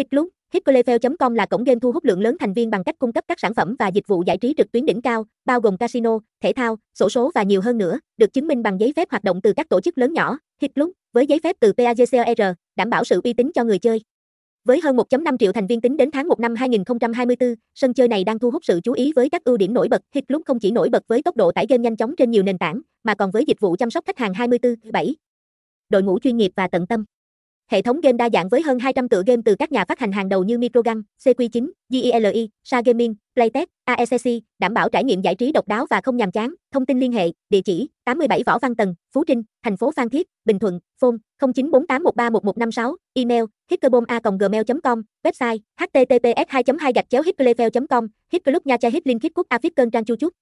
Hitclub, Hitclefel.com là cổng game thu hút lượng lớn thành viên bằng cách cung cấp các sản phẩm và dịch vụ giải trí trực tuyến đỉnh cao, bao gồm casino, thể thao, sổ số và nhiều hơn nữa, được chứng minh bằng giấy phép hoạt động từ các tổ chức lớn nhỏ. Hitclub, với giấy phép từ PAGCOR, đảm bảo sự uy tín cho người chơi. Với hơn 1.5 triệu thành viên tính đến tháng 1 năm 2024, sân chơi này đang thu hút sự chú ý với các ưu điểm nổi bật. Hitclub không chỉ nổi bật với tốc độ tải game nhanh chóng trên nhiều nền tảng, mà còn với dịch vụ chăm sóc khách hàng 24/7. Đội ngũ chuyên nghiệp và tận tâm. Hệ thống game đa dạng với hơn 200 tựa game từ các nhà phát hành hàng đầu như Microgun, CQ9, GELI, Sa Gaming, Playtech, AECC, đảm bảo trải nghiệm giải trí độc đáo và không nhàm chán. Thông tin liên hệ, địa chỉ 87 Võ Văn Tần, Phú Trinh, thành phố Phan Thiết, Bình Thuận, phone 0948131156, email hitclubom@gmail.com, website https 2 2 gạch chéo hitclefel com hitclub nha chai hit link trang chu chúc.